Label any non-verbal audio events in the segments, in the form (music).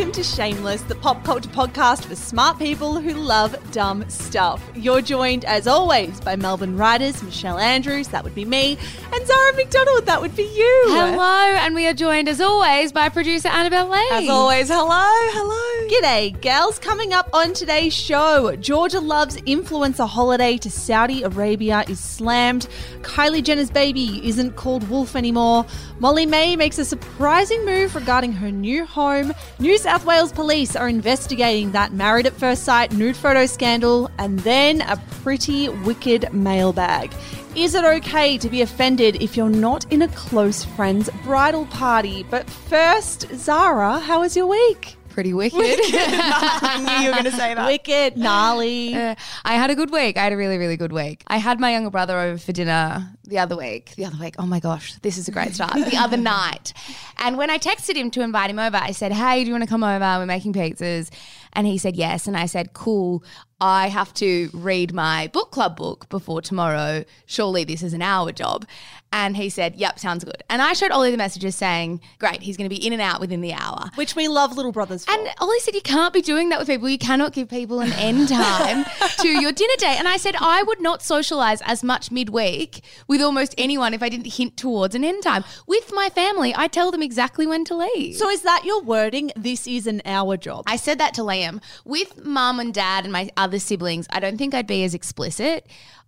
Welcome to Shameless, the pop culture podcast for smart people who love dumb stuff. You're joined, as always, by Melbourne writers Michelle Andrews, that would be me, and Zara McDonald, that would be you. Hello, and we are joined as always by producer Annabelle Lane. As always, hello, hello. G'day, gals. Coming up on today's show, Georgia Love's influencer holiday to Saudi Arabia is slammed. Kylie Jenner's baby isn't called Wolf anymore. Molly-Mae makes a surprising move regarding her new home. New South Wales police are investigating that married at first sight nude photo scandal, and then a pretty wicked mailbag. Is it okay to be offended if you're not in a close friend's bridal party? But first, Zara, how was your week? Pretty wicked. (laughs) I knew you were going to say that. Wicked, gnarly. Uh, I had a good week. I had a really, really good week. I had my younger brother over for dinner the other week. The other week. Oh my gosh, this is a great start. the other (laughs) night. And when I texted him to invite him over, I said, Hey, do you want to come over? We're making pizzas. And he said yes. And I said, Cool. I have to read my book club book before tomorrow. Surely this is an hour job. And he said, Yep, sounds good. And I showed Ollie the messages saying, Great, he's going to be in and out within the hour. Which we love little brothers for. And Ollie said, You can't be doing that with people. You cannot give people an end time to (laughs) your dinner date. And I said, I would not socialize as much midweek with almost anyone if I didn't hint towards an end time. With my family, I tell them exactly when to leave. so is that your wording? This is an hour job. I said that to Liam. With mum and dad and my other siblings, I don't think I'd be as explicit.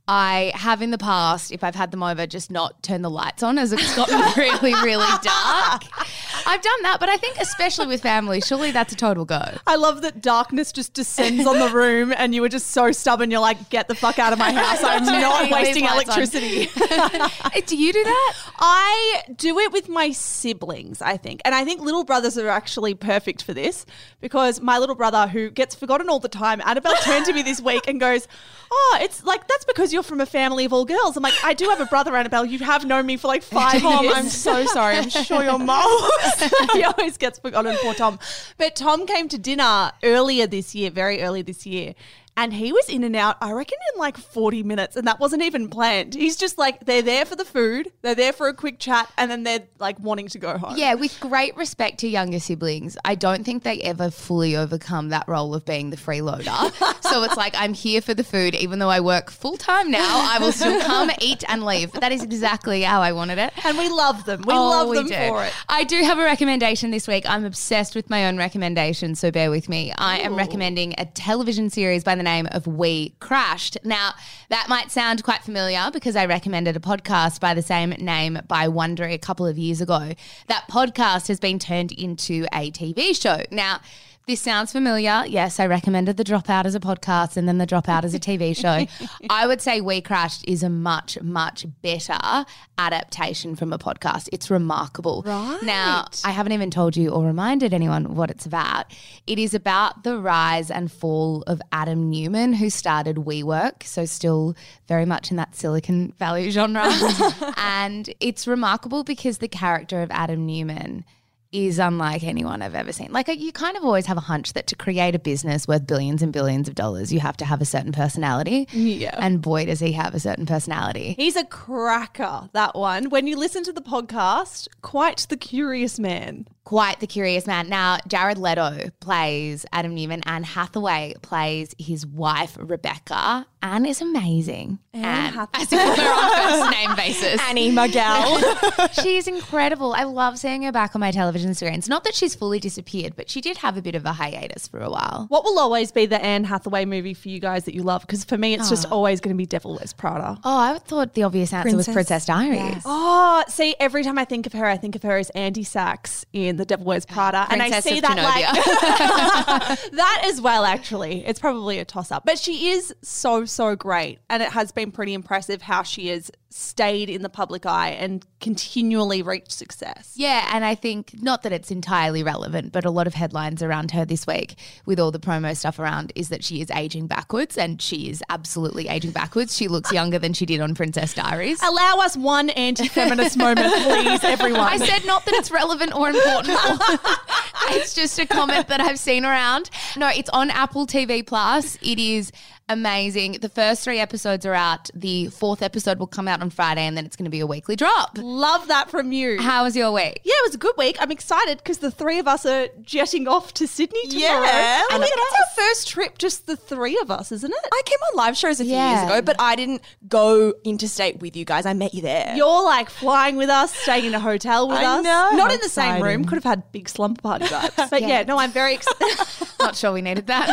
I have in the past, if I've had them over, just not turn the lights on as it's gotten (laughs) really, really dark. I've done that, but I think especially with family, surely that's a total go. I love that darkness just descends on the room and you were just so stubborn. You're like, get the fuck out of my (laughs) house. I'm not wasting electricity. (laughs) Eh, do you do that? I do it with my siblings, I think. And I think little brothers are actually perfect for this because my little brother, who gets forgotten all the time, Annabelle turned to me this week and goes, Oh, it's like, that's because you're from a family of all girls. I'm like, I do have a brother, Annabelle. You have known me for like five (laughs) Tom, years. I'm so sorry. I'm sure your mum. (laughs) (laughs) he always gets forgotten, poor Tom. But Tom came to dinner earlier this year, very early this year. And he was in and out, I reckon, in like 40 minutes. And that wasn't even planned. He's just like, they're there for the food, they're there for a quick chat, and then they're like wanting to go home. Yeah, with great respect to younger siblings, I don't think they ever fully overcome that role of being the freeloader. (laughs) so it's like, I'm here for the food, even though I work full time now, I will still (laughs) come, eat, and leave. But that is exactly how I wanted it. And we love them. We Oh, love we them do. for it. I do have a recommendation this week. I'm obsessed with my own recommendations, so bear with me. I am recommending a television series by the name of We Crashed. Now, that might sound quite familiar because I recommended a podcast by the same name by Wondery a couple of years ago. That podcast has been turned into a TV show. Now, This sounds familiar. Yes, I recommended The Dropout as a podcast and then The Dropout as a TV show. (laughs) I would say We Crashed is a much, much better adaptation from a podcast. It's remarkable. Right. Now, I haven't even told you or reminded anyone what it's about. It is about the rise and fall of Adam Neumann, who started WeWork, so still very much in that Silicon Valley genre. (laughs) and it's remarkable because the character of Adam Neumann is unlike anyone I've ever seen. Like you kind of always have a hunch that to create a business worth billions and billions of dollars, you have to have a certain personality. Yeah. And boy, does he have a certain personality. He's a cracker, that one. When you listen to the podcast, quite the curious man. Quite the curious man. Now, Jared Leto plays Adam Neumann. and Hathaway plays his wife, Rebecca. Anne is amazing. Anne Hathaway. As we're on first name basis. (laughs) Annie Miguel. (laughs) She's incredible. I love seeing her back on my television screens. Not that she's fully disappeared, but she did have a bit of a hiatus for a while. What will always be the Anne Hathaway movie for you guys that you love? Because for me, it's just oh. always going to be Devil Wears Prada. Oh, I thought the obvious answer was Princess. Princess Diaries. Oh, see, every time I think of her, I think of her as Andy Sachs in The Devil Wears Prada. and I Princess see of that Genovia. like (laughs) (laughs) that as well, actually. It's probably a toss up. But she is so, so great. And it has been pretty impressive how she has stayed in the public eye and continually reached success. Yeah, and I think not that it's entirely relevant, but a lot of headlines around her this week with all the promo stuff around is that she is aging backwards and she is absolutely aging backwards. She looks younger than she did on Princess Diaries. Allow us one anti feminist moment, please, everyone. I said not that it's relevant or important. (laughs) it's just a comment that I've seen around. No, it's on Apple TV Plus. It is amazing. The first three episodes are out. The fourth episode will come out on Friday, and then it's going to be a weekly drop. Love that from you. How was your week? Yeah, it was a good week. I'm excited because the three of us are jetting off to Sydney tomorrow. Yeah, and I think it's our first trip, just the three of us, isn't it? I came on live shows a few Yeah. years ago, but I didn't go interstate with you guys. I met you there. You're like flying with us, staying in a hotel with I us. know, Not how in the same room. Could have had big slumber party vibes. (laughs) But yeah, Yeah. no, I'm very excited. (laughs) (laughs) Not sure we needed that.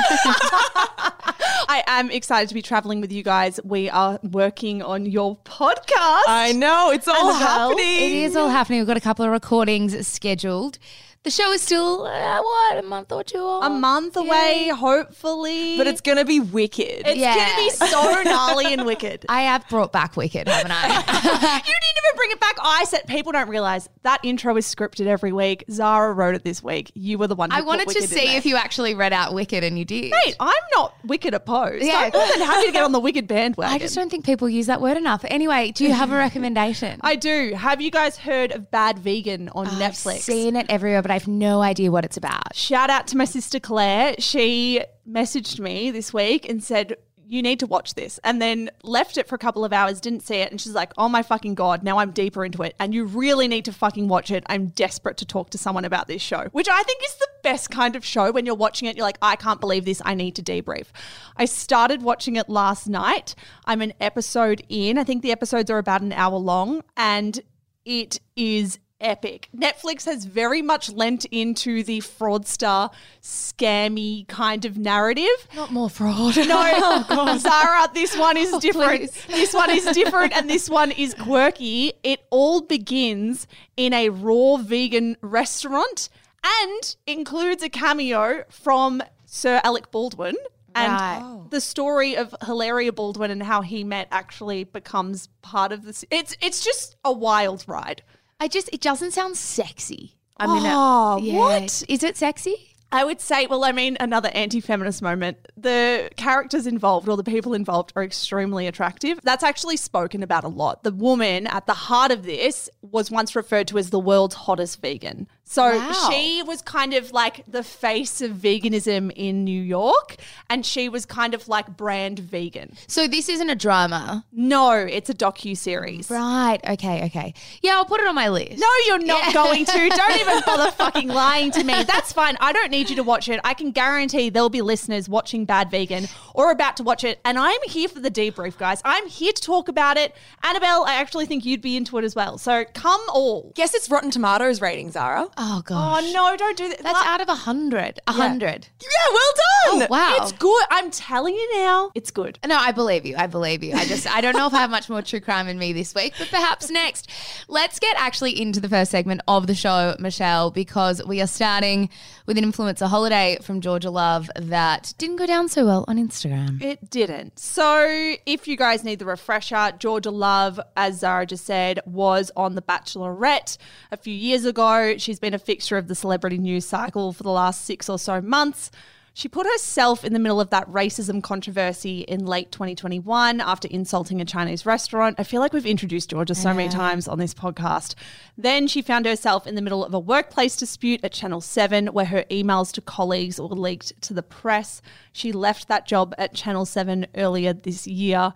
I am excited to be traveling with you guys. We are working on your podcast. I know it's all Annabelle, happening. It is all happening. We've got a couple of recordings scheduled. The show is still, uh, what, a month or two off? a month away, hopefully. but it's gonna be wicked. it's Yeah. gonna be so (laughs) gnarly and wicked. I have brought back Wicked, haven't I? (laughs) you didn't even bring it back. I said people don't realize that intro is scripted every week. Zara wrote it this week. You were the one. Who I put wanted to Wicked in see there. if you actually read out Wicked, and you did. Mate, I'm not wicked opposed. Yeah. I'm more than happy to get on the wicked bandwagon. I just don't think people use that word enough. Anyway, do you have a recommendation? (laughs) I do. Have you guys heard of Bad Vegan on Netflix? I've seen it everywhere, but I have no idea what it's about. Shout out to my sister Claire. She messaged me this week and said, You need to watch this. And then left it for a couple of hours, didn't see it. And she's like, Oh my fucking God, now I'm deeper into it. And you really need to fucking watch it. I'm desperate to talk to someone about this show, which I think is the best kind of show when you're watching it. You're like, I can't believe this. I need to debrief. I started watching it last night. I'm an episode in. I think the episodes are about an hour long. And it is epic. Netflix has very much lent into the fraudster, scammy kind of narrative. Not more fraud. No, (laughs) oh, Zara, this one is (laughs) oh, different. please. This one is different and this one is quirky. It all begins in a raw vegan restaurant and includes a cameo from Sir Alec Baldwin. And Right. Oh. the story of Hilaria Baldwin and how he met actually becomes part of this. It's it's just a wild ride. I just, it doesn't sound sexy. I mean, uh, Oh, yeah. what? Is it sexy? I would say, well, I mean, another anti feminist moment. The characters involved or the people involved are extremely attractive. That's actually spoken about a lot. The woman at the heart of this was once referred to as the world's hottest vegan. So Wow. she was kind of like the face of veganism in New York, and she was kind of like brand vegan. So this isn't a drama. No, it's a docu series. Right. Okay. Okay. Yeah, I'll put it on my list. No, you're not going to. (laughs) Don't even bother fucking lying to me. That's fine. I don't need you to watch it. I can guarantee there'll be listeners watching Bad Vegan or about to watch it. And I'm here for the debrief, guys. I'm here to talk about it. Annabelle, I actually think you'd be into it as well. So come all. Guess it's Rotten Tomatoes rating, Zara. Oh, oh gosh. Oh no, don't do that. That's out of a hundred. A hundred. Yeah, well done. Oh, wow. It's good. I'm telling you now, it's good. No, I believe you. I believe you. I just I don't know if I have much more true crime in me this week, but perhaps next. Let's get actually into the first segment of the show, Michelle, because we are starting with an influencer holiday from Georgia Love that didn't go down so well on Instagram. It didn't. So, if you guys need the refresher, Georgia Love, as Zara just said, was on The Bachelorette a few years ago. She's been a fixture of the celebrity news cycle for the last six or so months. She put herself in the middle of that racism controversy in late 2021 after insulting a Chinese restaurant. I feel like we've introduced Georgia so many times on this podcast. Then she found herself in the middle of a workplace dispute at Channel 7 where her emails to colleagues were leaked to the press. She left that job at Channel 7 earlier this year.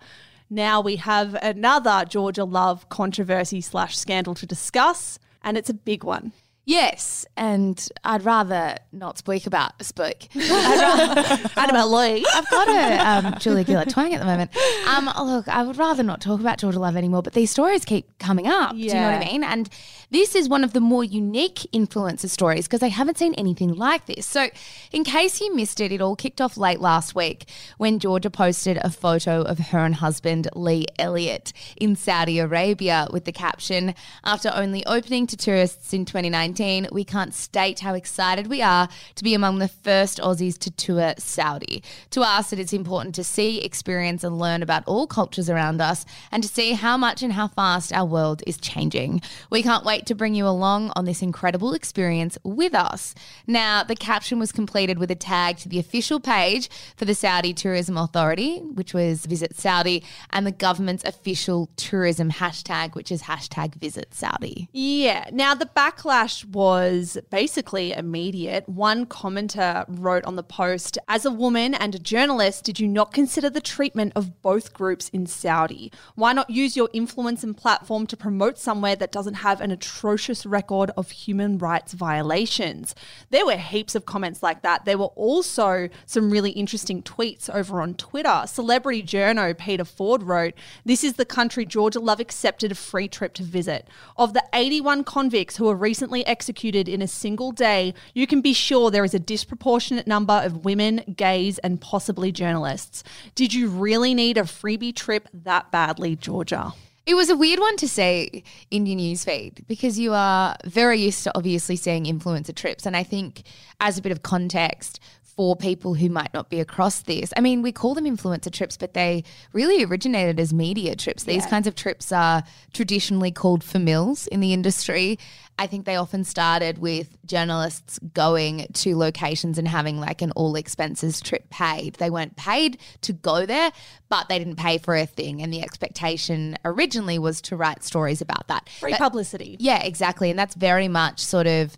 Now we have another Georgia Love controversy slash scandal to discuss, and it's a big one. Yes, and I'd rather not speak about speak. Annabelle (laughs) (laughs) Lee. I've got a um, Julia Gillard twang at the moment. Um, look, I would rather not talk about Georgia Love anymore, but these stories keep coming up. Do you know what I mean? And this is one of the more unique influencer stories because I haven't seen anything like this. So, in case you missed it, it all kicked off late last week when Georgia posted a photo of her and husband Lee Elliott in Saudi Arabia with the caption After only opening to tourists in 2019, we can't state how excited we are to be among the first Aussies to tour Saudi. To us, it is important to see, experience, and learn about all cultures around us and to see how much and how fast our world is changing. We can't wait to bring you along on this incredible experience with us. Now, the caption was completed with a tag to the official page for the Saudi Tourism Authority, which was Visit Saudi, and the government's official tourism hashtag, which is hashtag Visit Saudi. Yeah. Now, the backlash was basically immediate. One commenter wrote on the post As a woman and a journalist, did you not consider the treatment of both groups in Saudi? Why not use your influence and platform to promote somewhere that doesn't have an atrocious record of human rights violations? There were heaps of comments like that. There were also some really interesting tweets over on Twitter. Celebrity journo Peter Ford wrote, This is the country Georgia Love accepted a free trip to visit. Of the 81 convicts who were recently executed in a single day, you can be sure there is a disproportionate number of women, gays, and possibly journalists. Did you really need a freebie trip that badly, Georgia? It was a weird one to see in your newsfeed because you are very used to obviously seeing influencer trips. And I think, as a bit of context, for people who might not be across this. I mean, we call them influencer trips, but they really originated as media trips. These kinds of trips are traditionally called famils in the industry. I think they often started with journalists going to locations and having like an all expenses trip paid. They weren't paid to go there, but they didn't pay for a thing. And the expectation originally was to write stories about that. Free publicity. yeah, exactly. And that's very much sort of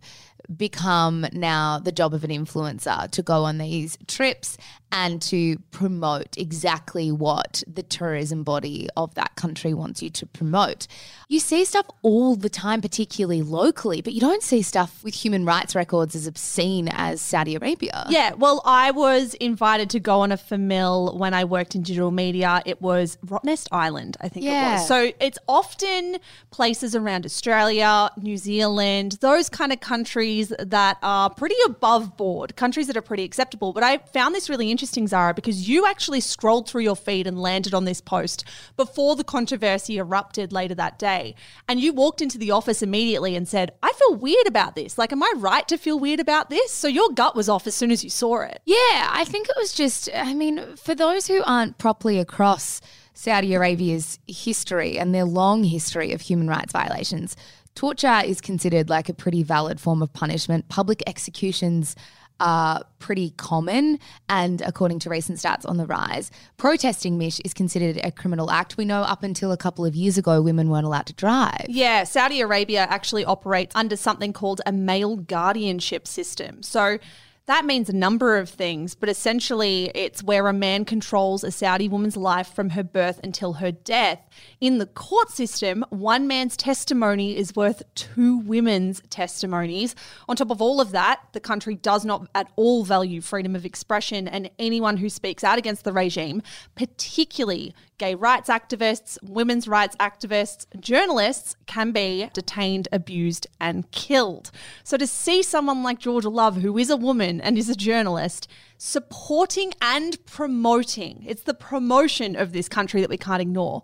become now the job of an influencer to go on these trips and to promote exactly what the tourism body of that country wants you to promote. You see stuff all the time, particularly locally, but you don't see stuff with human rights records as obscene as Saudi Arabia. Yeah, well, I was invited to go on a famil when I worked in digital media. It was Rottnest Island, I think it Yeah. was. So it's often places around Australia, New Zealand, those kind of countries that are pretty above board, countries that are pretty acceptable. But I found this really interesting, Zara, because you actually scrolled through your feed and landed on this post before the controversy erupted later that day. And you walked into the office immediately and said, I feel weird about this. Like, am I right to feel weird about this? So your gut was off as soon as you saw it. Yeah, I think it was just, I mean, for those who aren't properly across Saudi Arabia's history and their long history of human rights violations, torture is considered like a pretty valid form of punishment. Public executions are pretty common and according to recent stats on the rise protesting mish is considered a criminal act we know up until a couple of years ago women weren't allowed to drive Yeah, Saudi Arabia actually operates under something called a male guardianship system. So that means a number of things, but essentially it's where a man controls a Saudi woman's life from her birth until her death. In the court system, one man's testimony is worth two women's testimonies. On top of all of that, the country does not at all value freedom of expression, and anyone who speaks out against the regime, particularly gay rights activists, women's rights activists, journalists can be detained, abused, and killed. So to see someone like Georgia Love, who is a woman and is a journalist, supporting and promoting, it's the promotion of this country that we can't ignore,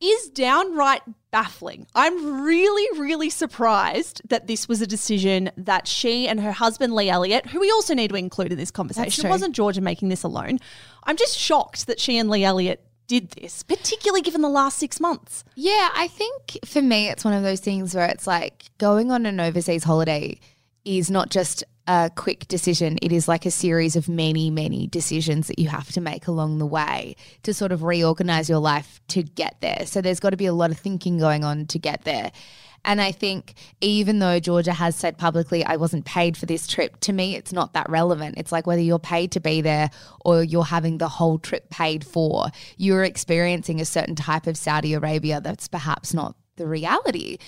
is downright baffling. I'm really, really surprised that this was a decision that she and her husband, Lee Elliott, who we also need to include in this conversation, it wasn't Georgia making this alone. I'm just shocked that she and Lee Elliott did this, particularly given the last six months. Yeah, I think for me, it's one of those things where it's like going on an overseas holiday is not just a quick decision. It is like a series of many, many decisions that you have to make along the way to sort of reorganize your life to get there. So there's got to be a lot of thinking going on to get there. And I think even though Georgia has said publicly, I wasn't paid for this trip, to me, it's not that relevant. It's like whether you're paid to be there or you're having the whole trip paid for, you're experiencing a certain type of Saudi Arabia that's perhaps not the reality.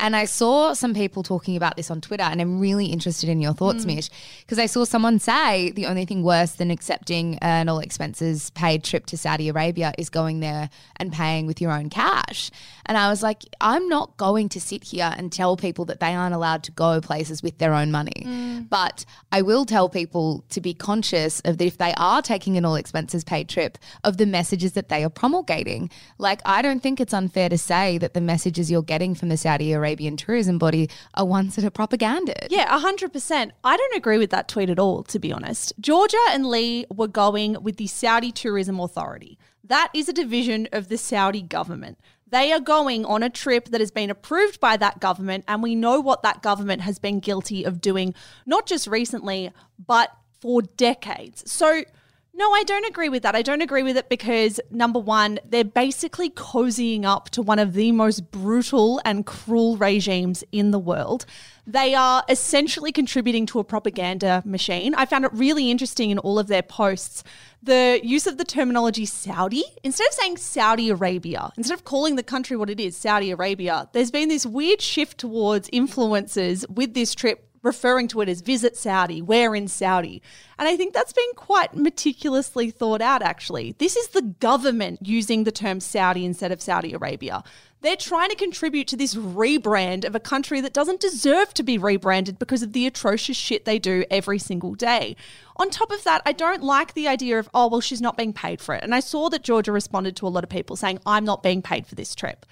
And I saw some people talking about this on Twitter, and I'm really interested in your thoughts, mm. Mish, because I saw someone say the only thing worse than accepting an all expenses paid trip to Saudi Arabia is going there and paying with your own cash. And I was like, I'm not going to sit here and tell people that they aren't allowed to go places with their own money. Mm. But I will tell people to be conscious of that if they are taking an all expenses paid trip, of the messages that they are promulgating. Like, I don't think it's unfair to say that the messages you're getting from the Saudi Arabian tourism body are ones that are propaganda. Yeah, 100%. I don't agree with that tweet at all, to be honest. Georgia and Lee were going with the Saudi Tourism Authority. That is a division of the Saudi government. They are going on a trip that has been approved by that government, and we know what that government has been guilty of doing, not just recently, but for decades. So, no, I don't agree with that. I don't agree with it because number one, they're basically cozying up to one of the most brutal and cruel regimes in the world. They are essentially contributing to a propaganda machine. I found it really interesting in all of their posts the use of the terminology Saudi. Instead of saying Saudi Arabia, instead of calling the country what it is, Saudi Arabia, there's been this weird shift towards influencers with this trip referring to it as visit Saudi, where in Saudi. And I think that's been quite meticulously thought out, actually. This is the government using the term Saudi instead of Saudi Arabia. They're trying to contribute to this rebrand of a country that doesn't deserve to be rebranded because of the atrocious shit they do every single day. On top of that, I don't like the idea of, oh, well, she's not being paid for it. And I saw that Georgia responded to a lot of people saying, I'm not being paid for this trip.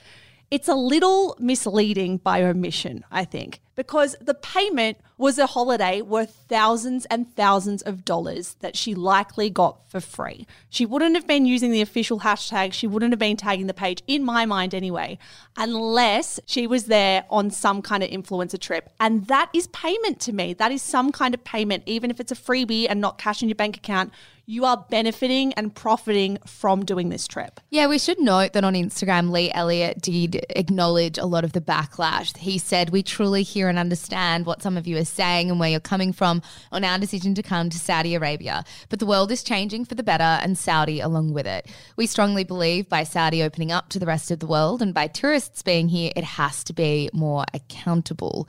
It's a little misleading by omission, I think, because the payment was a holiday worth thousands and thousands of dollars that she likely got for free. She wouldn't have been using the official hashtag, she wouldn't have been tagging the page, in my mind anyway, unless she was there on some kind of influencer trip. And that is payment to me. That is some kind of payment, even if it's a freebie and not cash in your bank account you are benefiting and profiting from doing this trip. Yeah, we should note that on Instagram, Lee Elliott did acknowledge a lot of the backlash. He said, We truly hear and understand what some of you are saying and where you're coming from on our decision to come to Saudi Arabia. But the world is changing for the better and Saudi along with it. We strongly believe by Saudi opening up to the rest of the world and by tourists being here, it has to be more accountable.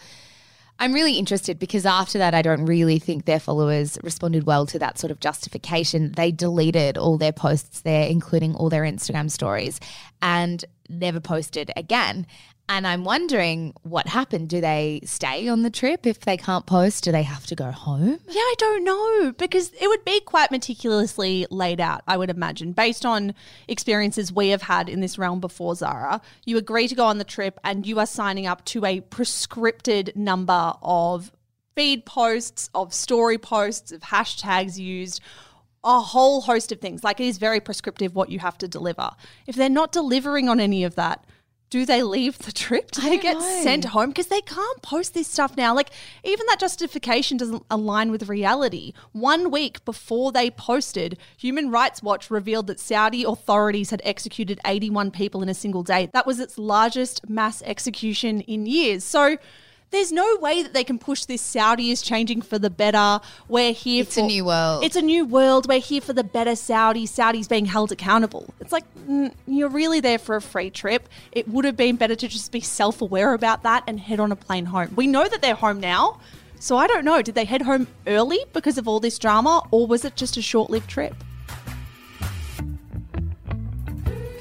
I'm really interested because after that, I don't really think their followers responded well to that sort of justification. They deleted all their posts there, including all their Instagram stories, and never posted again. And I'm wondering what happened. Do they stay on the trip if they can't post? Do they have to go home? Yeah, I don't know because it would be quite meticulously laid out, I would imagine, based on experiences we have had in this realm before, Zara. You agree to go on the trip and you are signing up to a prescripted number of feed posts, of story posts, of hashtags used a whole host of things. Like it is very prescriptive what you have to deliver. If they're not delivering on any of that, do they leave the trip? Do they get know. sent home? Because they can't post this stuff now. Like, even that justification doesn't align with reality. One week before they posted, Human Rights Watch revealed that Saudi authorities had executed 81 people in a single day. That was its largest mass execution in years. So, there's no way that they can push this Saudi is changing for the better. We're here it's for a new world. It's a new world. We're here for the better Saudi. Saudi's being held accountable. It's like mm, you're really there for a free trip. It would have been better to just be self-aware about that and head on a plane home. We know that they're home now. So I don't know, did they head home early because of all this drama or was it just a short-lived trip?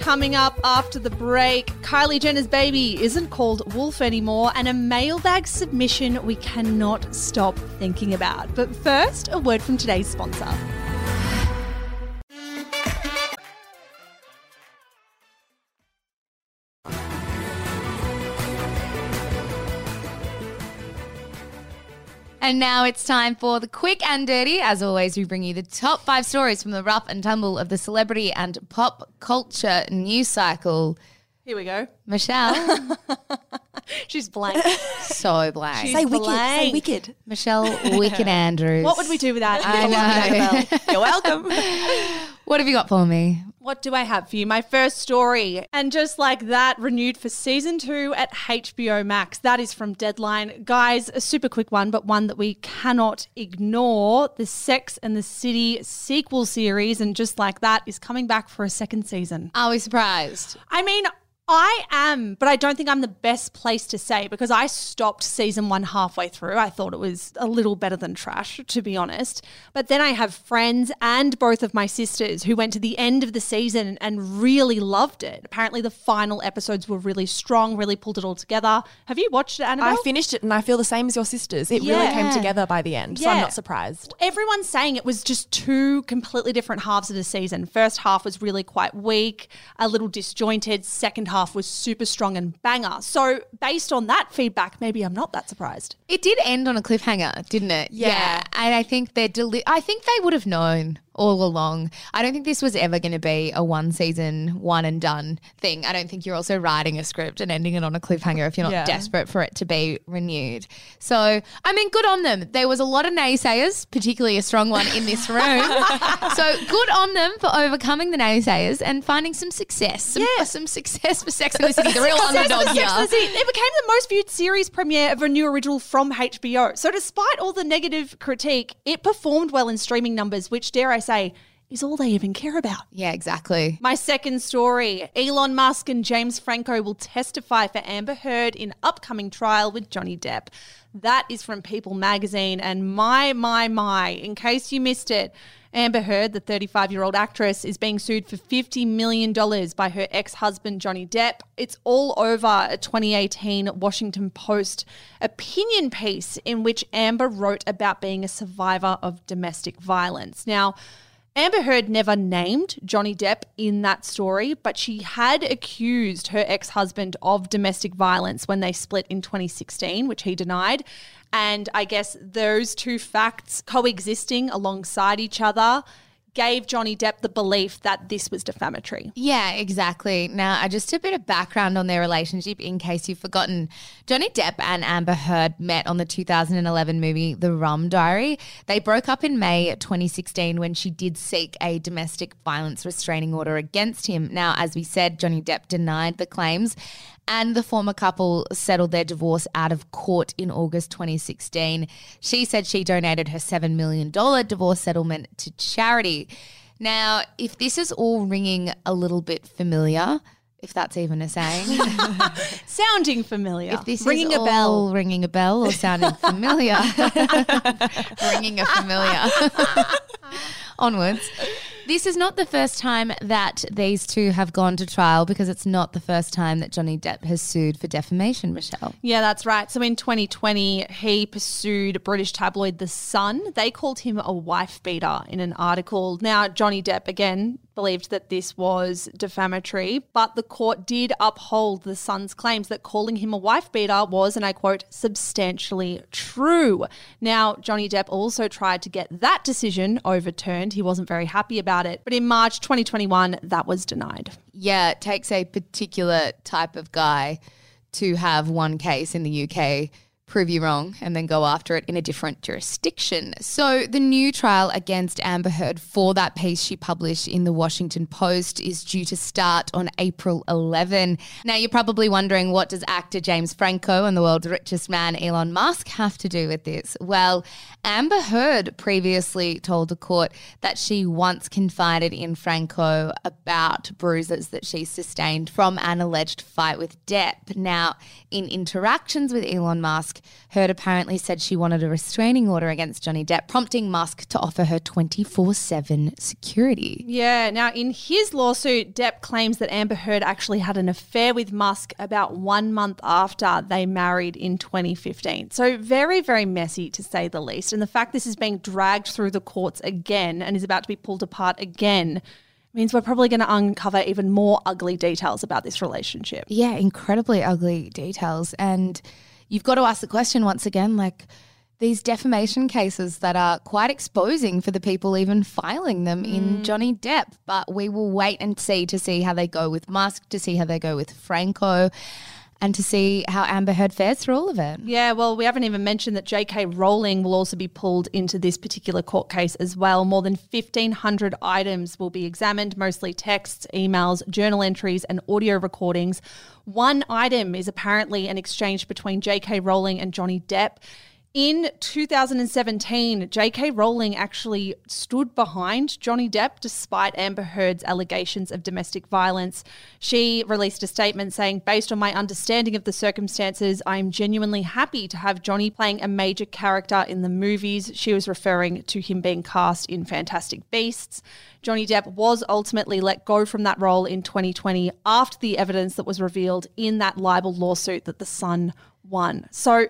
Coming up after the break, Kylie Jenner's baby isn't called Wolf anymore, and a mailbag submission we cannot stop thinking about. But first, a word from today's sponsor. And now it's time for the quick and dirty. As always, we bring you the top five stories from the rough and tumble of the celebrity and pop culture news cycle. Here we go. Michelle, (laughs) She's blank. so blank. say wicked. Say blank. wicked. Michelle Wicked (laughs) Andrews. What would we do without you? I know. Annabelle? (laughs) You're welcome. What have you got for me? What do I have for you? My first story. And just like that, renewed for season two at HBO Max. That is from Deadline. Guys, a super quick one, but one that we cannot ignore. The Sex and the City sequel series. And just like that, is coming back for a second season. Are we surprised? I mean, I am, but I don't think I'm the best place to say because I stopped season one halfway through. I thought it was a little better than trash, to be honest. But then I have friends and both of my sisters who went to the end of the season and really loved it. Apparently, the final episodes were really strong, really pulled it all together. Have you watched it, Annabelle? I finished it and I feel the same as your sisters. It really came together by the end, so I'm not surprised. Everyone's saying it was just two completely different halves of the season. First half was really quite weak, a little disjointed. Second half was super strong and banger. So, based on that feedback, maybe I'm not that surprised. It did end on a cliffhanger, didn't it? Yeah. And I think they're deli- I think they would have known all along. I don't think this was ever going to be a one season, one and done thing. I don't think you're also writing a script and ending it on a cliffhanger if you're not Yeah. desperate for it to be renewed. So, I mean, good on them. There was a lot of naysayers, particularly a strong one in this room. (laughs) so, good on them for overcoming the naysayers and finding some success. Some, Yeah. some success for Sex and the City, the real underdog Sex and the here. It became the most viewed series premiere of a new original from HBO. So, despite all the negative critique, it performed well in streaming numbers, which, dare I say, is all they even care about. Yeah, exactly. My second story Elon Musk and James Franco will testify for Amber Heard in upcoming trial with Johnny Depp. That is from People magazine. And my, my, my, in case you missed it, Amber Heard, the 35 year old actress, is being sued for $50 million by her ex husband, Johnny Depp. It's all over a 2018 Washington Post opinion piece in which Amber wrote about being a survivor of domestic violence. Now, Amber Heard never named Johnny Depp in that story, but she had accused her ex husband of domestic violence when they split in 2016, which he denied. And I guess those two facts coexisting alongside each other gave Johnny Depp the belief that this was defamatory. Yeah, exactly. Now, just a bit of background on their relationship in case you've forgotten. Johnny Depp and Amber Heard met on the 2011 movie The Rum Diary. They broke up in May 2016 when she did seek a domestic violence restraining order against him. Now, as we said, Johnny Depp denied the claims. And the former couple settled their divorce out of court in August 2016. She said she donated her $7 million divorce settlement to charity. Now, if this is all ringing a little bit familiar, if that's even a saying, (laughs) Sounding familiar. if this ringing is a bell. ringing a bell or sounding familiar, (laughs) ringing a familiar. (laughs) Onwards. This is not the first time that these two have gone to trial because it's not the first time that Johnny Depp has sued for defamation, Michelle. Yeah, that's right. So in 2020, he pursued British tabloid The Sun. They called him a wife beater in an article. Now, Johnny Depp, again, believed that this was defamatory, but the court did uphold The Sun's claims that calling him a wife beater was, and I quote, substantially true. Now, Johnny Depp also tried to get that decision overturned. He wasn't very happy about it. But in March 2021, that was denied. Yeah, it takes a particular type of guy to have one case in the UK prove you wrong and then go after it in a different jurisdiction. So, the new trial against Amber Heard for that piece she published in the Washington Post is due to start on April 11. Now, you're probably wondering what does actor James Franco and the world's richest man Elon Musk have to do with this? Well, Amber Heard previously told the court that she once confided in Franco about bruises that she sustained from an alleged fight with Depp. Now, in interactions with Elon Musk, Heard apparently said she wanted a restraining order against Johnny Depp, prompting Musk to offer her 24 7 security. Yeah, now in his lawsuit, Depp claims that Amber Heard actually had an affair with Musk about one month after they married in 2015. So, very, very messy to say the least. And the fact this is being dragged through the courts again and is about to be pulled apart again means we're probably going to uncover even more ugly details about this relationship. Yeah, incredibly ugly details. And you've got to ask the question once again like, these defamation cases that are quite exposing for the people even filing them mm. in Johnny Depp. But we will wait and see to see how they go with Musk, to see how they go with Franco and to see how Amber Heard fares through all of it. Yeah, well, we haven't even mentioned that J.K. Rowling will also be pulled into this particular court case as well. More than 1,500 items will be examined, mostly texts, emails, journal entries, and audio recordings. One item is apparently an exchange between J.K. Rowling and Johnny Depp. In 2017, J.K. Rowling actually stood behind Johnny Depp despite Amber Heard's allegations of domestic violence. She released a statement saying, Based on my understanding of the circumstances, I am genuinely happy to have Johnny playing a major character in the movies. She was referring to him being cast in Fantastic Beasts. Johnny Depp was ultimately let go from that role in 2020 after the evidence that was revealed in that libel lawsuit that The Sun won. So,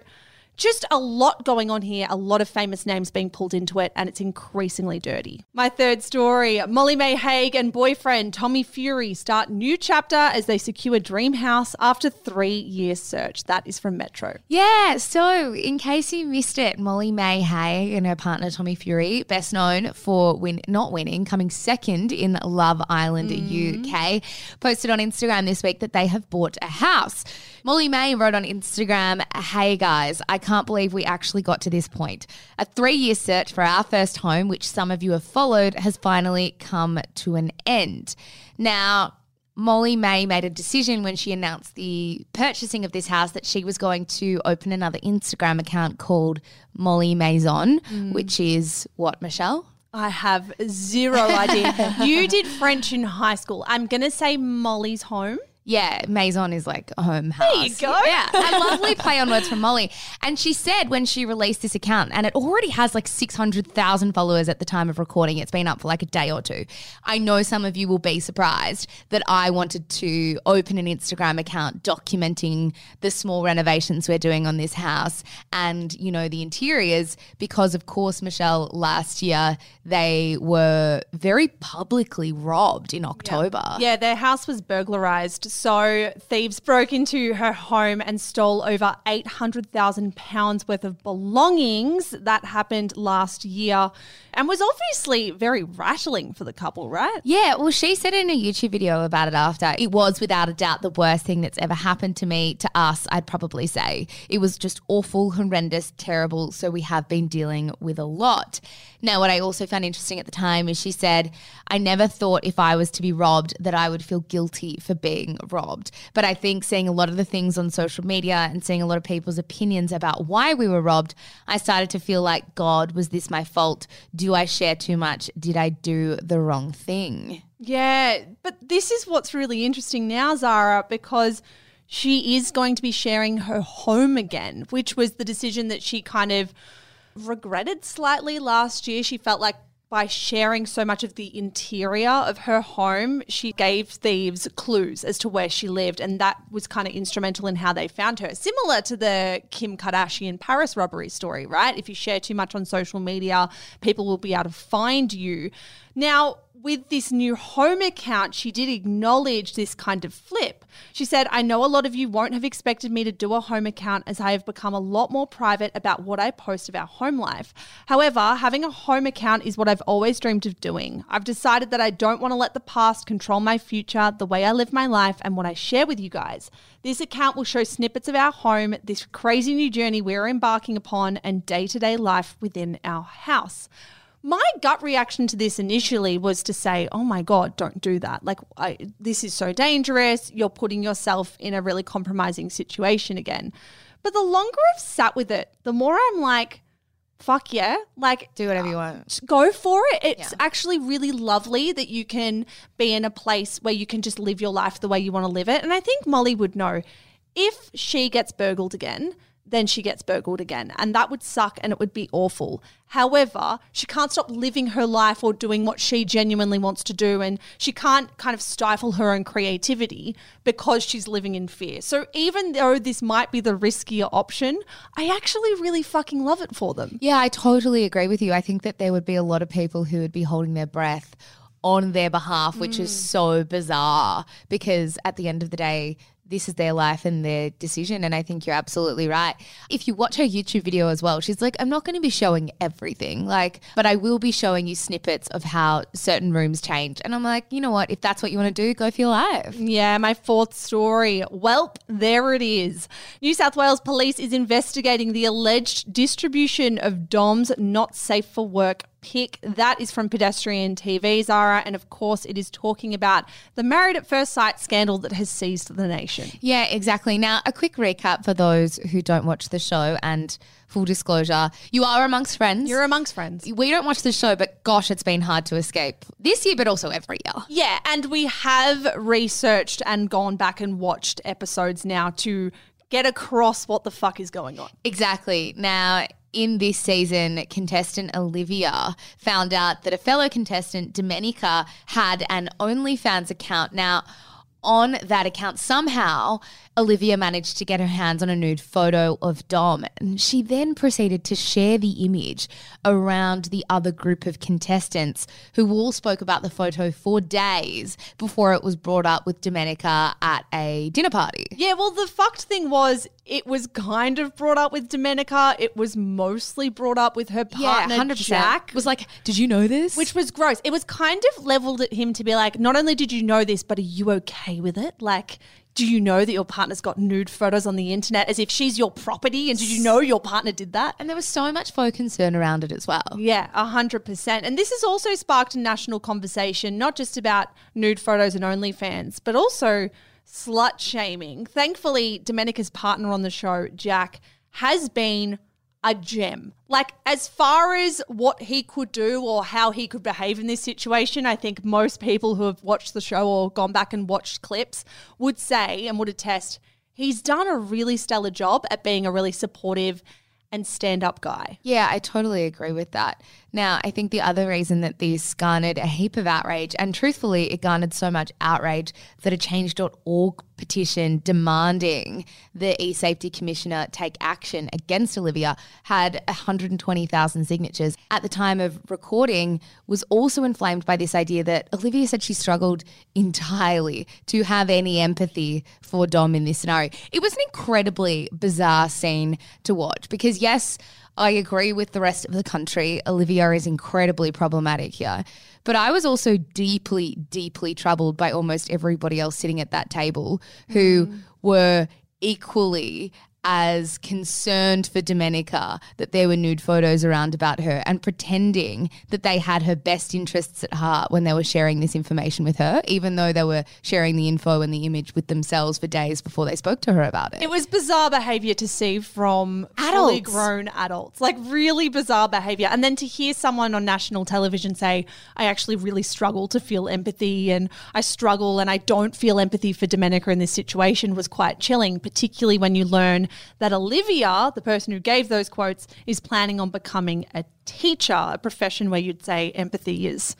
just a lot going on here, a lot of famous names being pulled into it, and it's increasingly dirty. My third story Molly-Mae Hague and boyfriend Tommy Fury start new chapter as they secure dream house after three years search. That is from Metro. Yeah, so in case you missed it, Molly-Mae Hague and her partner Tommy Fury, best known for win not winning, coming second in Love Island mm. UK, posted on Instagram this week that they have bought a house. Molly-Mae wrote on Instagram, Hey guys, I can't believe we actually got to this point. A three year search for our first home, which some of you have followed, has finally come to an end. Now, Molly-Mae made a decision when she announced the purchasing of this house that she was going to open another Instagram account called Molly Maison, mm. which is what, Michelle? I have zero idea. (laughs) you did French in high school. I'm going to say Molly's home. Yeah, Maison is like a home house. There you go. Yeah, a (laughs) lovely play on words from Molly. And she said when she released this account, and it already has like 600,000 followers at the time of recording, it's been up for like a day or two. I know some of you will be surprised that I wanted to open an Instagram account documenting the small renovations we're doing on this house and, you know, the interiors, because of course, Michelle, last year they were very publicly robbed in October. Yeah, yeah their house was burglarized so thieves broke into her home and stole over £800,000 worth of belongings. That happened last year and was obviously very rattling for the couple, right? Yeah, well, she said in a YouTube video about it after, it was without a doubt the worst thing that's ever happened to me, to us, I'd probably say. It was just awful, horrendous, terrible. So we have been dealing with a lot. Now, what I also found interesting at the time is she said, I never thought if I was to be robbed that I would feel guilty for being robbed. But I think seeing a lot of the things on social media and seeing a lot of people's opinions about why we were robbed, I started to feel like, God, was this my fault? Do I share too much? Did I do the wrong thing? Yeah, but this is what's really interesting now, Zara, because she is going to be sharing her home again, which was the decision that she kind of regretted slightly last year. She felt like by sharing so much of the interior of her home, she gave thieves clues as to where she lived. And that was kind of instrumental in how they found her. Similar to the Kim Kardashian Paris robbery story, right? If you share too much on social media, people will be able to find you. Now, with this new home account, she did acknowledge this kind of flip. She said, I know a lot of you won't have expected me to do a home account as I have become a lot more private about what I post of our home life. However, having a home account is what I've always dreamed of doing. I've decided that I don't want to let the past control my future, the way I live my life, and what I share with you guys. This account will show snippets of our home, this crazy new journey we're embarking upon, and day to day life within our house my gut reaction to this initially was to say, "Oh my god, don't do that. Like I, this is so dangerous. You're putting yourself in a really compromising situation again." But the longer I've sat with it, the more I'm like, fuck yeah. Like, do whatever you uh, want. Go for it. It's yeah. actually really lovely that you can be in a place where you can just live your life the way you want to live it. And I think Molly would know if she gets burgled again, then she gets burgled again. And that would suck and it would be awful. However, she can't stop living her life or doing what she genuinely wants to do. And she can't kind of stifle her own creativity because she's living in fear. So even though this might be the riskier option, I actually really fucking love it for them. Yeah, I totally agree with you. I think that there would be a lot of people who would be holding their breath on their behalf, which is mm. so bizarre because at the end of the day, this is their life and their decision. And I think you're absolutely right. If you watch her YouTube video as well, she's like, I'm not going to be showing everything, like, but I will be showing you snippets of how certain rooms change. And I'm like, you know what? If that's what you want to do, go for your life. Yeah, my fourth story. Welp, there it is. New South Wales Police is investigating the alleged distribution of DOM's not safe for work pic. That is from Pedestrian TV, Zara. And of course, it is talking about the Married at First Sight scandal that has seized the nation. Yeah, exactly. Now, a quick recap for those who don't watch the show and full disclosure, you are amongst friends. You're amongst friends. we don't watch the show, but gosh, it's been hard to escape this year, but also every year. Yeah, and we have researched and gone back and watched episodes now to get across what the fuck is going on. Exactly. Now, in this season, contestant Olivia found out that a fellow contestant, Domenica, had an OnlyFans account. Now, on that account, somehow Olivia managed to get her hands on a nude photo of Dom. And she then proceeded to share the image around the other group of contestants who all spoke about the photo for days before it was brought up with Domenica at a dinner party. Yeah, well, the fucked thing was it was kind of brought up with Domenica. It was mostly brought up with her partner, yeah, 100%. Jack. Was like, did you know this? Which was gross. It was kind of leveled at him to be like, not only did you know this, but are you okay with it? Like, do you know that your partner's got nude photos on the internet as if she's your property? And did you know your partner did that? and there was so much faux concern around it as well. Yeah, a hundred percent. And this has also sparked a national conversation, not just about nude photos and OnlyFans, but also slut shaming. Thankfully, Domenica's partner on the show, Jack, has been a gem. Like, as far as what he could do or how he could behave in this situation, I think most people who have watched the show or gone back and watched clips would say and would attest he's done a really stellar job at being a really supportive and stand up guy. Yeah, I totally agree with that. Now, I think the other reason that this garnered a heap of outrage, and truthfully, it garnered so much outrage that a change.org petition demanding the e safety commissioner take action against Olivia had 120,000 signatures. At the time of recording, was also inflamed by this idea that Olivia said she struggled entirely to have any empathy for Dom in this scenario. It was an incredibly bizarre scene to watch because, yes, I agree with the rest of the country. Olivia is incredibly problematic here. But I was also deeply, deeply troubled by almost everybody else sitting at that table who mm. were equally as concerned for Domenica that there were nude photos around about her and pretending that they had her best interests at heart when they were sharing this information with her, even though they were sharing the info and the image with themselves for days before they spoke to her about it. It was bizarre behavior to see from fully grown adults, like really bizarre behavior. And then to hear someone on national television say, I actually really struggle to feel empathy and I struggle and I don't feel empathy for Domenica in this situation was quite chilling, particularly when you learn that Olivia, the person who gave those quotes, is planning on becoming a teacher, a profession where you'd say empathy is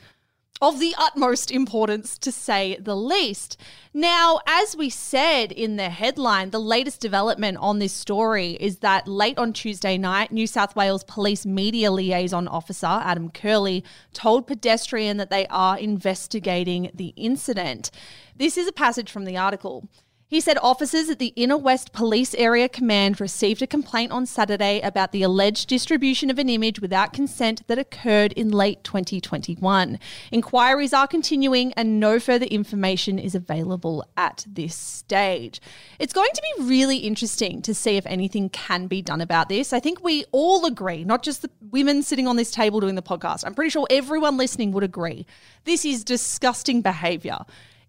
of the utmost importance, to say the least. Now, as we said in the headline, the latest development on this story is that late on Tuesday night, New South Wales Police Media Liaison Officer Adam Curley told Pedestrian that they are investigating the incident. This is a passage from the article. He said officers at the Inner West Police Area Command received a complaint on Saturday about the alleged distribution of an image without consent that occurred in late 2021. Inquiries are continuing and no further information is available at this stage. It's going to be really interesting to see if anything can be done about this. I think we all agree, not just the women sitting on this table doing the podcast. I'm pretty sure everyone listening would agree. This is disgusting behavior.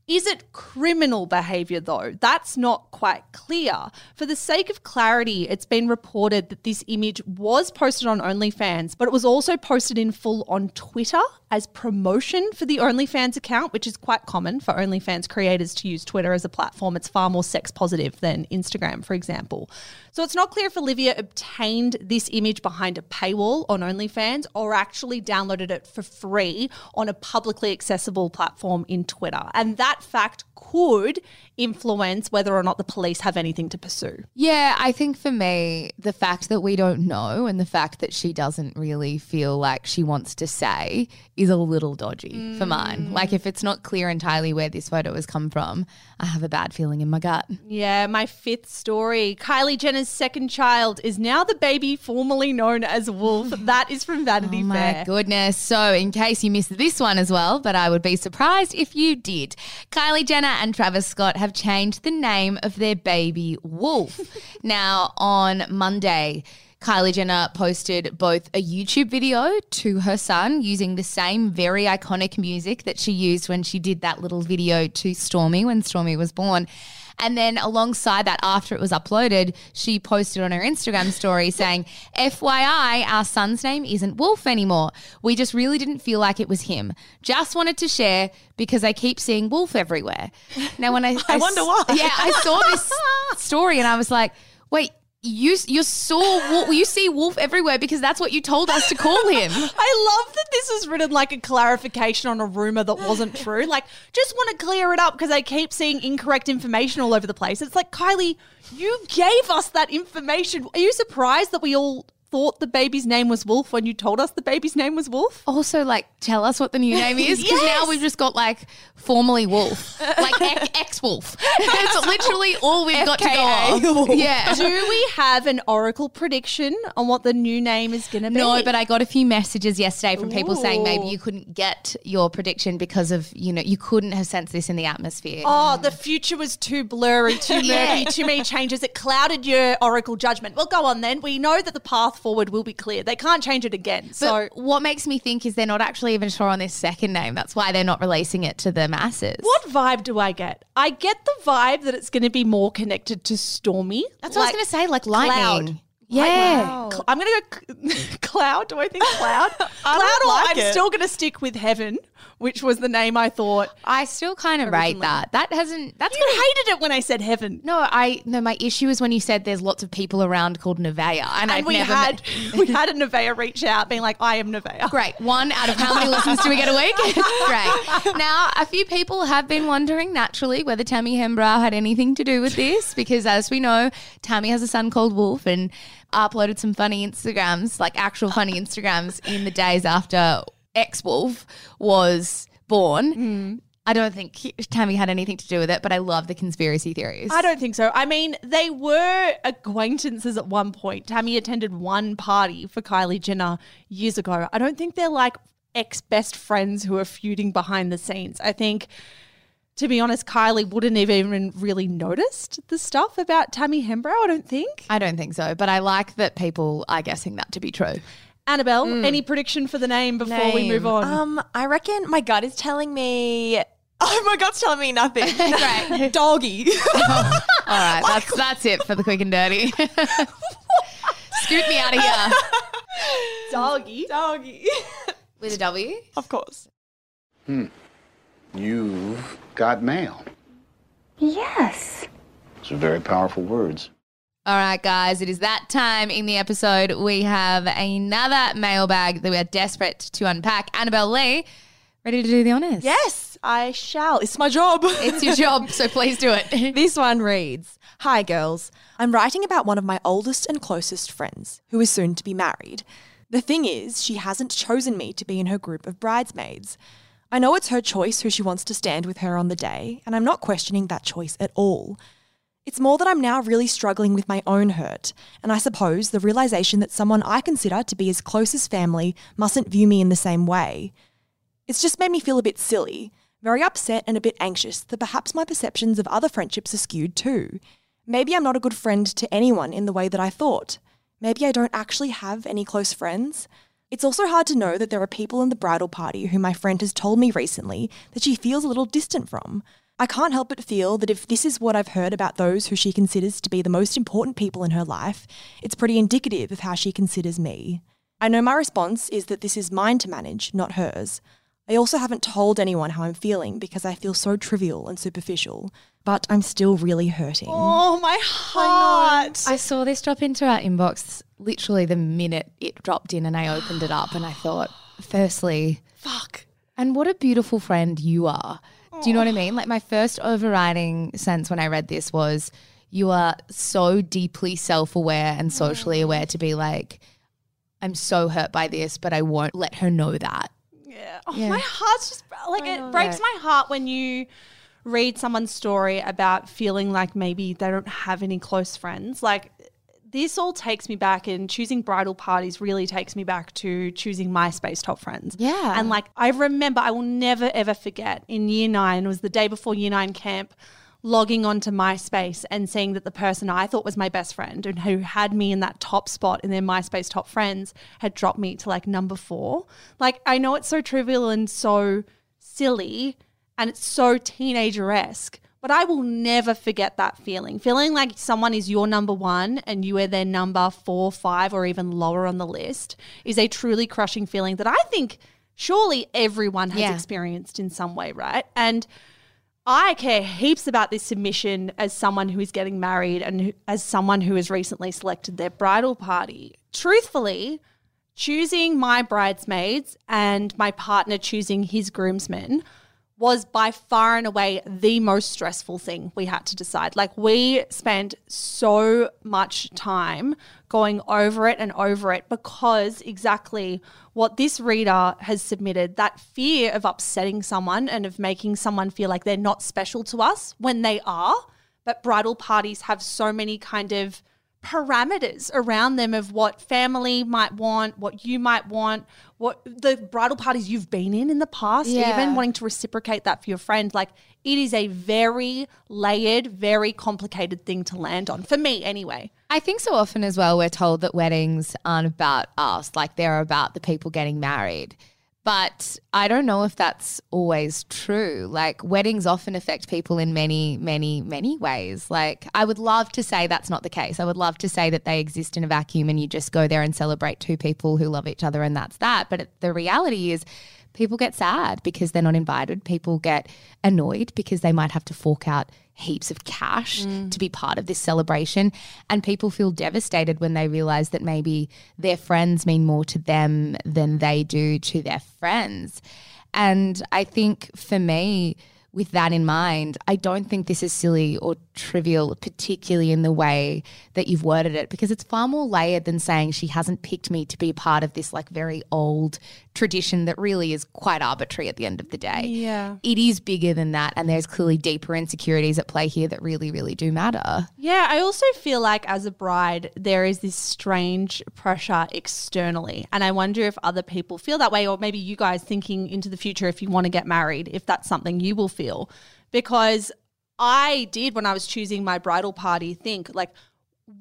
Is it criminal behaviour, though? That's not quite clear. For the sake of clarity, it's been reported that this image was posted on OnlyFans, but it was also posted in full on Twitter as promotion for the OnlyFans account, which is quite common for OnlyFans creators to use Twitter as a platform. It's far more sex positive than Instagram, for example. So it's not clear if Olivia obtained this image behind a paywall on OnlyFans or actually downloaded it for free on a publicly accessible platform in Twitter. And that fact could influence whether or not the police have anything to pursue. Yeah, I think for me, the fact that we don't know and the fact that she doesn't really feel like she wants to say is a little dodgy for mine. Mm. Like, if it's not clear entirely where this photo has come from, I have a bad feeling in my gut. Yeah, my fifth story. Kylie Jenner's second child is now the baby formerly known as Wolf. (laughs) That is from Vanity Oh Fair. my goodness. So, in case you missed this one as well, but I would be surprised if you did, Kylie Jenner and Travis Scott have changed the name of their baby Wolf. (laughs) now, on Monday, Kylie Jenner posted both a YouTube video to her son using the same very iconic music that she used when she did that little video to Stormi when Stormi was born. And then alongside that, after it was uploaded, she posted on her Instagram story saying, FYI, our son's name isn't Wolf anymore. We just really didn't feel like it was him. Just wanted to share because I keep seeing Wolf everywhere. Now, when I, (laughs) I wonder why. Yeah, I saw this (laughs) story and I was like, wait, you you saw you see Wolf everywhere because that's what you told us to call him. (laughs) I love that this is written like a clarification on a rumor that wasn't true. Like, just want to clear it up because I keep seeing incorrect information all over the place. It's like, Kylie, you gave us that information. Are you surprised that we all thought the baby's name was Wolf when you told us the baby's name was Wolf? Also, like, tell us what the new name is because now we've just got like formerly Wolf, like (laughs) ex Wolf. That's literally all we've got to go FKA. on. Yeah. Do we have an oracle prediction on what the new name is going to be? No, but I got a few messages yesterday from people saying maybe you couldn't get your prediction because of, you know, you couldn't have sensed this in the atmosphere. Oh, the future was too blurry, too murky, (laughs) too many changes. It clouded your oracle judgment. Well, go on then. We know that the path forward will be clear. They can't change it again. So, what makes me think is they're not actually even sure on this second name. That's why they're not releasing it to the masses. what vibe do I get? I get the vibe that it's going to be more connected to Stormi. That's what I was going to say, like lightning. Cloud. Yeah. Cl- I'm going to go c- (laughs) cloud. Do I think cloud? (laughs) cloud, don't or like I'm it. still going to stick with heaven, which was the name I thought. I still kind of rate Originally. that. That hasn't. That's You hated it when I said heaven. No, I no. My issue is when you said there's lots of people around called Nevaeh, and, I've And we never had met- we (laughs) had a Nevaeh reach out being like, I am Nevaeh. Great. One out of how many listens do we get a week? Great. Now, a few people have been wondering naturally whether Tammy Hembrow had anything to do with this because, as we know, Tammy has a son called Wolf and uploaded some funny Instagrams, like actual funny (laughs) Instagrams, in the days after X Wolf was born. Hmm. I don't think Tammy had anything to do with it, but I love the conspiracy theories. I don't think so. I mean, they were acquaintances at one point. Tammy attended one party for Kylie Jenner years ago. I don't think they're like ex best friends who are feuding behind the scenes. I think, to be honest, Kylie wouldn't have even really noticed the stuff about Tammy Hembrow. I don't think. I don't think so, but I like that people are guessing that to be true. Annabelle, any prediction for the name before we move on? Um, I reckon my gut is telling me. (laughs) Oh, my gut's telling me nothing. (laughs) Great. (laughs) Doggy. All right, that's that's it for the quick and dirty. Scoot me out of here Doggy. Doggy. with a W. of course. You've got mail. Yes. Those are very powerful words. All right, guys, it is that time in the episode. We have another mailbag that we are desperate to unpack. Annabelle Lee, ready to do the honors? Yes, I shall. It's my job. (laughs) It's your job, so please do it. (laughs) This one reads Hi, girls. I'm writing about one of my oldest and closest friends who is soon to be married. The thing is, she hasn't chosen me to be in her group of bridesmaids. I know it's her choice who she wants to stand with her on the day, and I'm not questioning that choice at all. It's more that I'm now really struggling with my own hurt, and I suppose the realization that someone I consider to be as close as family mustn't view me in the same way. It's just made me feel a bit silly, very upset and a bit anxious that perhaps my perceptions of other friendships are skewed too. Maybe I'm not a good friend to anyone in the way that I thought. Maybe I don't actually have any close friends. It's also hard to know that there are people in the bridal party who my friend has told me recently that she feels a little distant from. I can't help but feel that if this is what I've heard about those who she considers to be the most important people in her life, it's pretty indicative of how she considers me. I know my response is that this is mine to manage, not hers. I also haven't told anyone how I'm feeling because I feel so trivial and superficial, but I'm still really hurting. Oh, my heart. I saw this drop into our inbox literally the minute it dropped in and I opened it up and I thought, firstly, Fuck. and what a beautiful friend you are. Do you know what I oh. mean? Like my first overriding sense when I read this was you are so deeply self-aware and mm. socially aware to be like I'm so hurt by this, but I won't let her know that. Yeah. Oh, Yeah. My heart's just like it breaks my heart when you read someone's story about feeling like maybe they don't have any close friends. Like this all takes me back and choosing bridal parties really takes me back to choosing MySpace top friends. Yeah. And like I remember I will never ever forget in year 9 it was the day before year 9 camp logging onto MySpace and seeing that the person I thought was my best friend and who had me in that top spot in their MySpace top friends had dropped me to like number four. Like, I know it's so trivial and so silly and it's so teenager esque, but I will never forget that feeling. Feeling like someone is your number one and you are their number four, five, or even lower on the list is a truly crushing feeling that I think surely everyone has Yeah. experienced in some way, right? And I care heaps about this submission as someone who is getting married and who, as someone who has recently selected their bridal party. Truthfully, choosing my bridesmaids and my partner choosing his groomsmen was by far and away the most stressful thing we had to decide. Like, we spent so much time going over it and over it because exactly what this reader has submitted that fear of upsetting someone and of making someone feel like they're not special to us when they are. But bridal parties have so many kind of parameters around them of what family might want, what you might want, what the bridal parties you've been in in the past, Yeah. even wanting to reciprocate that for your friend. Like it is a very layered, very complicated thing to land on for me, anyway. I think so often as well, we're told that weddings aren't about us, like they're about the people getting married. But I don't know if that's always true. Like, weddings often affect people in many, many, many ways. Like, I would love to say that's not the case. I would love to say that they exist in a vacuum and you just go there and celebrate two people who love each other and that's that. But the reality is, people get sad because they're not invited. People get annoyed because they might have to fork out heaps of cash mm. to be part of this celebration. And people feel devastated when they realize that maybe their friends mean more to them than they do to their friends. And I think for me, with that in mind, I don't think this is silly or trivial, particularly in the way that you've worded it, because it's far more layered than saying she hasn't picked me to be part of this like very old tradition that really is quite arbitrary at the end of the day. Yeah. It is bigger than that, and there's clearly deeper insecurities at play here that really, really do matter. Yeah, I also feel like as a bride, there is this strange pressure externally. And I wonder if other people feel that way, or maybe you guys thinking into the future if you want to get married, if that's something you will feel. Because I did, when I was choosing my bridal party, think like,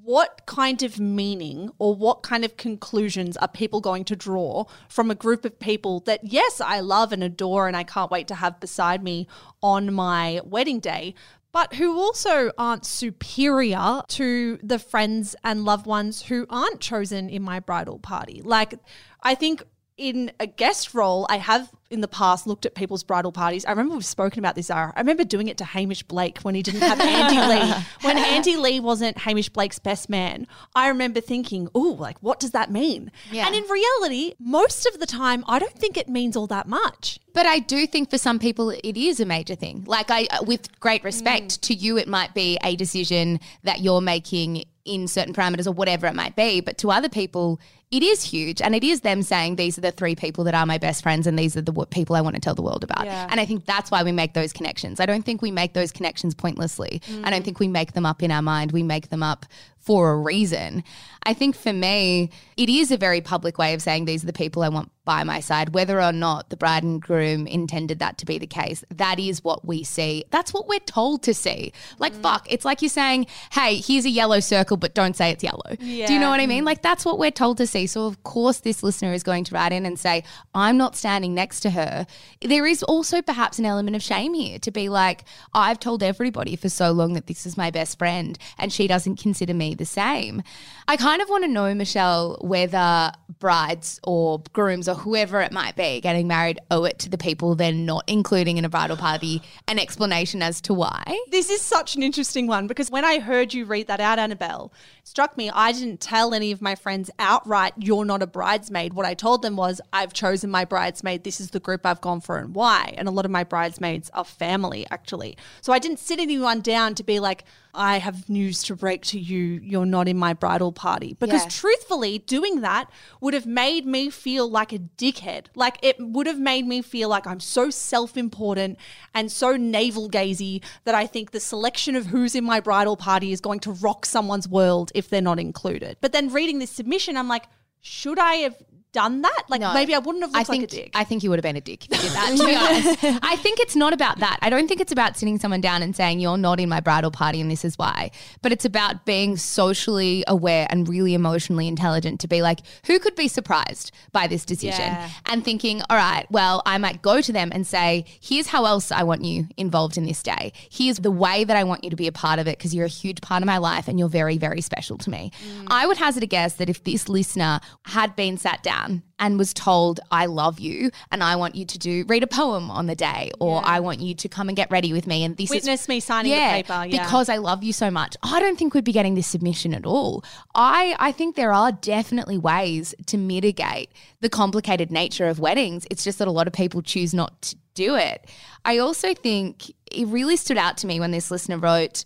what kind of meaning or what kind of conclusions are people going to draw from a group of people that, yes, I love and adore and I can't wait to have beside me on my wedding day, but who also aren't superior to the friends and loved ones who aren't chosen in my bridal party? Like, I think in a guest role, I have in the past looked at people's bridal parties. I remember we've spoken about this, Zara. I remember doing it to Hamish Blake when he didn't have Andy (laughs) Lee. When Andy Lee wasn't Hamish Blake's best man, I remember thinking, oh, like, what does that mean? Yeah. And in reality, most of the time, I don't think it means all that much. But I do think for some people it is a major thing. Like I, uh, with great respect mm. to you, it might be a decision that you're making in certain parameters or whatever it might be. But to other people, it is huge, and it is them saying these are the three people that are my best friends, and these are the w- people I want to tell the world about. Yeah. And I think that's why we make those connections. I don't think we make those connections pointlessly. I don't mm. think we make them up in our mind. We make them up for a reason. I think for me, it is a very public way of saying these are the people I want by my side, whether or not the bride and groom intended that to be the case. That is what we see. That's what we're told to see. Like, mm. fuck, it's like you're saying, hey, here's a yellow circle, but don't say it's yellow. Do you know what I mean? Like, that's what we're told to see. So, of course, this listener is going to write in and say, I'm not standing next to her. There is also perhaps an element of shame here to be like, I've told everybody for so long that this is my best friend, and she doesn't consider me the same. I kind of want to know, Michelle, whether brides or grooms or whoever it might be getting married owe it to the people they're not including in a bridal party an explanation as to why. This is such an interesting one because when I heard you read that out, Annabelle, struck me I didn't tell any of my friends outright, you're not a bridesmaid. What I told them was, I've chosen my bridesmaid. This is the group I've gone for and why. And a lot of my bridesmaids are family, actually. So I didn't sit anyone down to be like, I have news to break to you. You're not in my bridal party. Because Yeah. truthfully, doing that would have made me feel like a dickhead. Like it would have made me feel like I'm so self important and so navel gazy that I think the selection of who's in my bridal party is going to rock someone's world if they're not included. But then reading this submission, I'm like, should I have done that? Like No. maybe I wouldn't have I think like a dick. I think you would have been a dick if you did that. To be (laughs) honest, I think it's not about that. I don't think it's about sitting someone down and saying you're not in my bridal party and this is why. But it's about being socially aware and really emotionally intelligent to be like, who could be surprised by this decision? Yeah. And thinking, all right, well, I might go to them and say, here's how else I want you involved in this day. Here's the way that I want you to be a part of it because you're a huge part of my life and you're very, very special to me. Mm. I would hazard a guess that if this listener had been sat down and was told, I love you and I want you to do read a poem on the day or I want you to come and get ready with me and this Witness is me signing the paper, yeah. Because I love you so much. I don't think we'd be getting this submission at all. I I think there are definitely ways to mitigate the complicated nature of weddings. It's just that a lot of people choose not to do it. I also think it really stood out to me when this listener wrote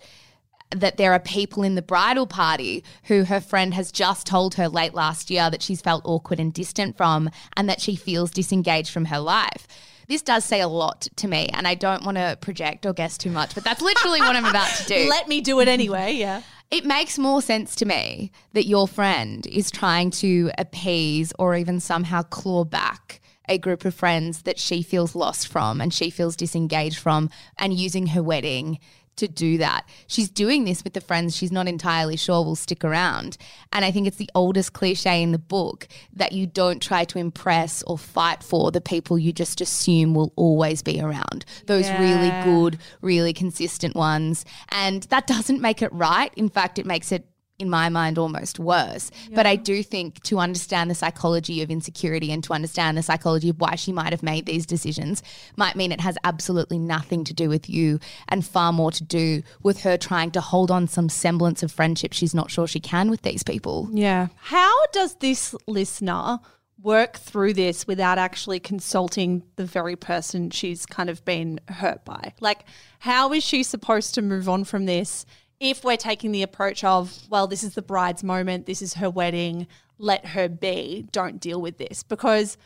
that there are people in the bridal party who her friend has just told her late last year that she's felt awkward and distant from and that she feels disengaged from her life. This does say a lot to me, and I don't want to project or guess too much, but that's literally what I'm about to do. (laughs) Let me do it anyway. Yeah. It makes more sense to me that your friend is trying to appease or even somehow claw back a group of friends that she feels lost from and she feels disengaged from and using her wedding to do that. She's doing this with the friends she's not entirely sure will stick around. And I think it's the oldest cliche in the book that you don't try to impress or fight for the people you just assume will always be around. Those really good, really consistent ones. And that doesn't make it right. In fact, it makes it in my mind almost worse. But I do think to understand the psychology of insecurity and to understand the psychology of why she might have made these decisions might mean it has absolutely nothing to do with you and far more to do with her trying to hold on some semblance of friendship she's not sure she can with these people. Yeah. How does this listener work through this without actually consulting the very person she's kind of been hurt by? Like, how is she supposed to move on from this if we're taking the approach of, well, this is the bride's moment, this is her wedding, let her be, don't deal with this? Because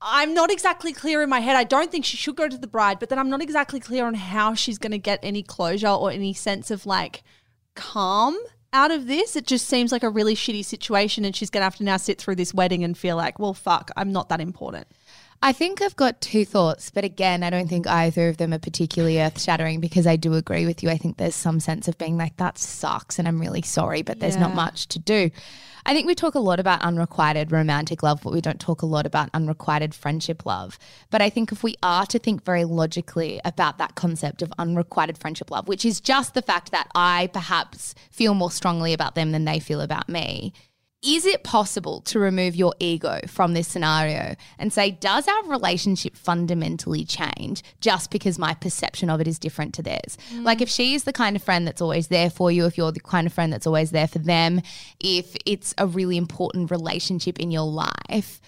I'm not exactly clear in my head. I don't think she should go to the bride, but then I'm not exactly clear on how she's going to get any closure or any sense of like calm out of this. It just seems like a really shitty situation, and she's going to have to now sit through this wedding and feel like, well, fuck, I'm not that important. I think I've got two thoughts, but again, I don't think either of them are particularly earth shattering because I do agree with you. I think there's some sense of being like, that sucks and I'm really sorry, but there's not much to do. I think we talk a lot about unrequited romantic love, but we don't talk a lot about unrequited friendship love. But I think if we are to think very logically about that concept of unrequited friendship love, which is just the fact that I perhaps feel more strongly about them than they feel about me, is it possible to remove your ego from this scenario and say, does our relationship fundamentally change just because my perception of it is different to theirs? Mm. Like, if she is the kind of friend that's always there for you, if you're the kind of friend that's always there for them, if it's a really important relationship in your life,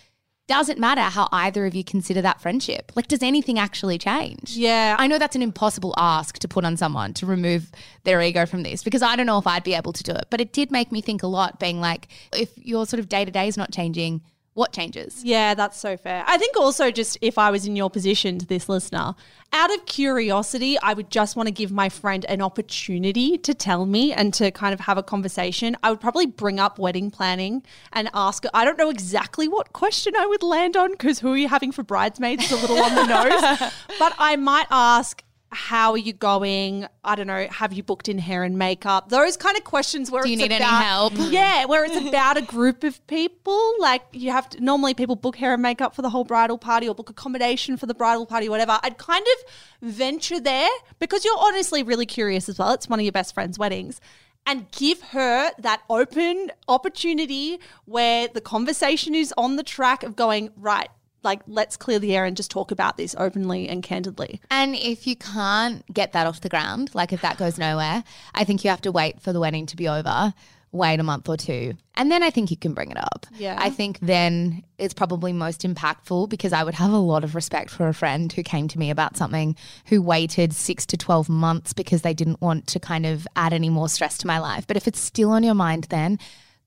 doesn't matter how either of you consider that friendship. Like, does anything actually change? Yeah. I know that's an impossible ask to put on someone to remove their ego from this because I don't know if I'd be able to do it. But it did make me think a lot, being like, if your sort of day to day is not changing, what changes? Yeah, that's so fair. I think also just if I was in your position to this listener, out of curiosity, I would just want to give my friend an opportunity to tell me and to kind of have a conversation. I would probably bring up wedding planning and ask I don't know exactly what question I would land on because who are you having for bridesmaids is a little on the (laughs) nose. But I might ask how are you going? I don't know. Have you booked in hair and makeup? Those kind of questions where Do you need any help? (laughs) Yeah, where it's about a group of people. Like you have to normally people book hair and makeup for the whole bridal party or book accommodation for the bridal party, whatever. I'd kind of venture there because you're honestly really curious as well. It's one of your best friend's weddings. and give her that open opportunity where the conversation is on the track of going, right, like let's clear the air and just talk about this openly and candidly. And if you can't get that off the ground, like if that goes nowhere, I think you have to wait for the wedding to be over, wait a month or two, and then I think you can bring it up. Yeah. I think then it's probably most impactful because I would have a lot of respect for a friend who came to me about something who waited six to 12 months because they didn't want to kind of add any more stress to my life. But if it's still on your mind, then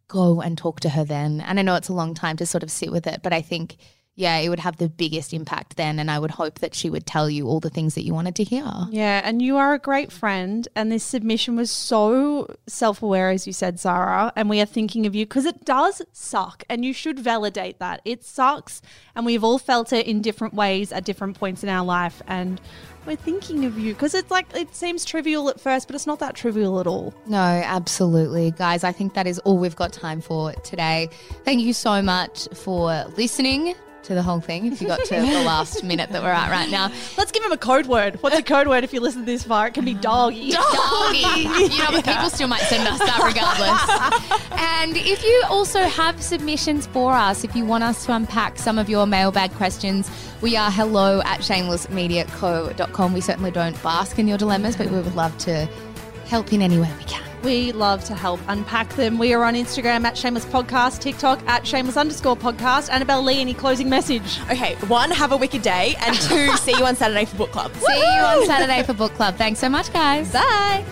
go and talk to her then. And I know it's a long time to sort of sit with it, but I think yeah, it would have the biggest impact then. And I would hope that she would tell you all the things that you wanted to hear. Yeah, and you are a great friend. And this submission was so self aware, as you said, Zara. And we are thinking of you because it does suck. And you should validate that. It sucks. And we've all felt it in different ways at different points in our life. And we're thinking of you because it's like, it seems trivial at first, but it's not that trivial at all. No, absolutely. Guys, I think that is all we've got time for today. Thank you so much for listening to the whole thing if you got to the (laughs) last minute that we're at right now. Let's give him a code word. What's a (laughs) code word if you listen this far? It can be doggy. Doggy. (laughs) you know, but people still might send us that regardless. and if you also have submissions for us, if you want us to unpack some of your mailbag questions, we are hello at shamelessmediaco.com. We certainly don't bask in your dilemmas, but we would love to help in any way we can. We love to help unpack them. We are on Instagram at Shameless Podcast, TikTok at Shameless underscore podcast. Annabelle Lee, any closing message? Okay, one, have a wicked day, and two, (laughs) see you on Saturday for book club. See you on Saturday for book club. Thanks so much, guys. Bye.